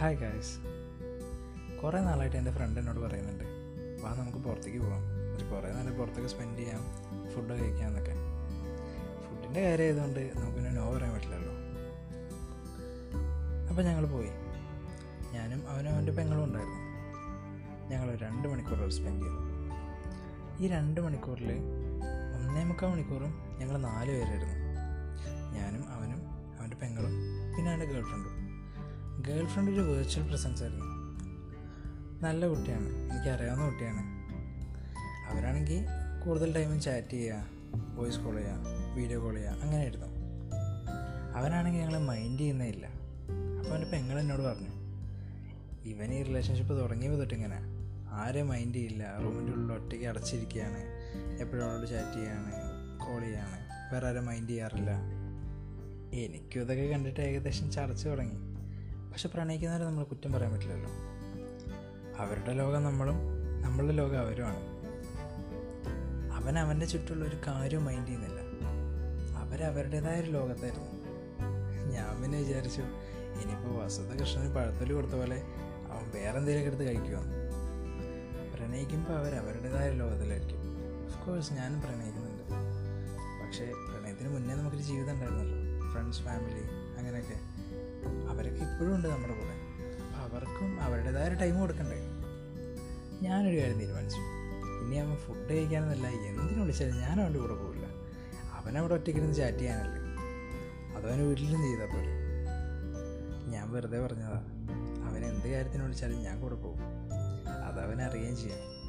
Hi guys കുറേ നാളായിട്ട് എന്റെ ഫ്രണ്ട് എന്നോട് പറയുന്നുണ്ട്. വാ നമുക്ക് പുറത്തേക്ക് പോകാം ഒരു കുറേ നേരം പുറത്തൊക്കെ സ്പെൻഡ് ചെയ്യാം ഫുഡ് കഴിക്കാം എന്നൊക്കെ. ഫുഡിന്റെ കാര്യം ആയതുകൊണ്ട് നമുക്ക് പിന്നെ നോ പറയാൻ പറ്റില്ലല്ലോ. അപ്പോൾ ഞങ്ങൾ പോയി. ഞാനും അവനും അവന്റെ പെങ്ങളും ഉണ്ടായിരുന്നു. ഞങ്ങൾ രണ്ട് മണിക്കൂർ സ്പെൻഡ് ചെയ്തു. ഈ രണ്ട് മണിക്കൂറിൽ ഒന്നേ മുക്കാൽ മണിക്കൂറും ഞങ്ങൾ നാല് പേരായിരുന്നു. ഞാനും അവനും അവന്റെ പെങ്ങളും പിന്നെ അവന്റെ ഗേൾ ഫ്രണ്ടും ഗേൾ ഫ്രണ്ട് ഒരു വെർച്വൽ പ്രസൻസ് ആയിരുന്നു. നല്ല കുട്ടിയാണ്. എനിക്കറിയാവുന്ന കുട്ടിയാണ്. അവരാണെങ്കിൽ കൂടുതൽ ടൈമും ചാറ്റ് ചെയ്യുക വോയിസ് കോൾ ചെയ്യുക വീഡിയോ കോൾ ചെയ്യുക അങ്ങനെയായിരുന്നു അവനാണെങ്കിൽ ഞങ്ങളെ മൈൻഡ് ചെയ്യുന്നേ ഇല്ല. അപ്പോൾ അവന്റെ പെങ്ങൾ എന്നോട് പറഞ്ഞു ഇവൻ ഈ റിലേഷൻഷിപ്പ് തുടങ്ങിയപ്പോൾ തൊട്ട് ഇങ്ങനെ ആരെയും മൈൻഡ് ചെയ്യില്ല. റൂമിന്റെ ഉള്ളിൽ ഒറ്റയ്ക്ക് അടച്ചിരിക്കുകയാണ് എപ്പോഴും അവളോട് ചാറ്റ് ചെയ്യാണ് കോൾ ചെയ്യാണ്. വേറെ ആരും മൈൻഡ് ചെയ്യാറില്ല. എനിക്കും ഇതൊക്കെ കണ്ടിട്ട് ഏകദേശം ചടച്ചു തുടങ്ങി. പക്ഷെ പ്രണയിക്കുന്നവരെ നമ്മൾ കുറ്റം പറയാൻ പറ്റില്ലല്ലോ. അവരുടെ ലോകം നമ്മളും നമ്മളുടെ ലോകം അവരുമാണ്. അവൻ അവന്റെ ചുറ്റുള്ള ഒരു കാര്യവും മൈൻഡ് ചെയ്യുന്നില്ല. അവരവരുടേതായ ഒരു ലോകത്തായിരുന്നു. ഞാൻ പിന്നെ വിചാരിച്ചു ഇനിയിപ്പോൾ വസന്ത കൃഷ്ണന് പഴത്തൊലി കൊടുത്ത പോലെ അവൻ വേറെ എന്തെങ്കിലുമൊക്കെ എടുത്ത് കഴിക്കുമെന്ന് പ്രണയിക്കുമ്പോൾ അവർ അവരുടേതായ ലോകത്തിലായിരിക്കും. ഓഫ് കോഴ്സ് ഞാനും പ്രണയിക്കുന്നുണ്ട്. പക്ഷേ പ്രണയത്തിന് മുന്നേ നമുക്കൊരു ജീവിതം ഉണ്ടായിരുന്നല്ലോ. ഫ്രണ്ട്സ് ഫാമിലി അങ്ങനെയൊക്കെ. അവരൊക്കെ ഇപ്പോഴും ഉണ്ട് നമ്മുടെ കൂടെ. അപ്പോൾ അവർക്കും അവരുടേതായ ടൈം കൊടുക്കണ്ടേ? ഞാനൊരു കാര്യം തീരുമാനിച്ചു. ഇനി അവൻ ഫുഡ് കഴിക്കാനെന്നല്ല എന്തിനു വിളിച്ചാലും ഞാൻ അവന്റെ കൂടെ പോകില്ല അവനവിടെ ഒറ്റയ്ക്കിരുന്ന് ചാറ്റ് ചെയ്യാനല്ലേ. അതവന് വീട്ടിലും ചെയ്താൽ പോലെ. ഞാൻ വെറുതെ പറഞ്ഞതാ അവൻ എന്ത് കാര്യത്തിന് വിളിച്ചാലും ഞാൻ കൂടെ പോകും അതവൻ അറിയുകയും ചെയ്യാം.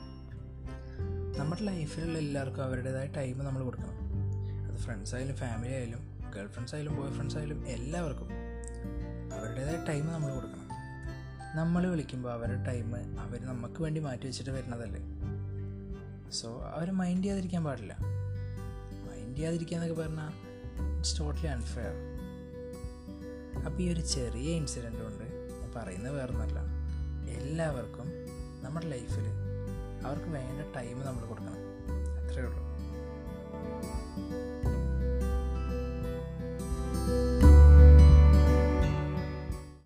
നമ്മുടെ ലൈഫിലുള്ള എല്ലാവർക്കും അവരുടേതായ ടൈം നമ്മൾ കൊടുക്കണം. അത് ഫ്രണ്ട്സ് ആയാലും ഫാമിലി ആയാലും ഗേൾ ഫ്രണ്ട്സ് ആയാലും ബോയ് ഫ്രണ്ട്സ് ആയാലും എല്ലാവർക്കും. അവരുടേതായ ടൈം നമ്മൾ കൊടുക്കണം. നമ്മൾ വിളിക്കുമ്പോൾ അവരുടെ ടൈം അവർ നമുക്ക് വേണ്ടി മാറ്റി വെച്ചിട്ട് വരുന്നതല്ലേ? സോ അവർ മൈൻഡ് ചെയ്യാതിരിക്കാൻ പാടില്ല. മൈൻഡ് ചെയ്യാതിരിക്കുക എന്നൊക്കെ പറഞ്ഞാൽ ഇറ്റ്സ് ടോട്ടലി അൺഫെയർ അപ്പോൾ ഈ ഒരു ചെറിയ ഇൻസിഡന്റ് കൊണ്ട് ഞാൻ പറയുന്നത് വേറൊന്നല്ല. എല്ലാവർക്കും നമ്മുടെ ലൈഫിൽ അവർക്ക് വേണ്ട ടൈം നമ്മൾ കൊടുക്കണം. അത്രയേ ഉള്ളൂ.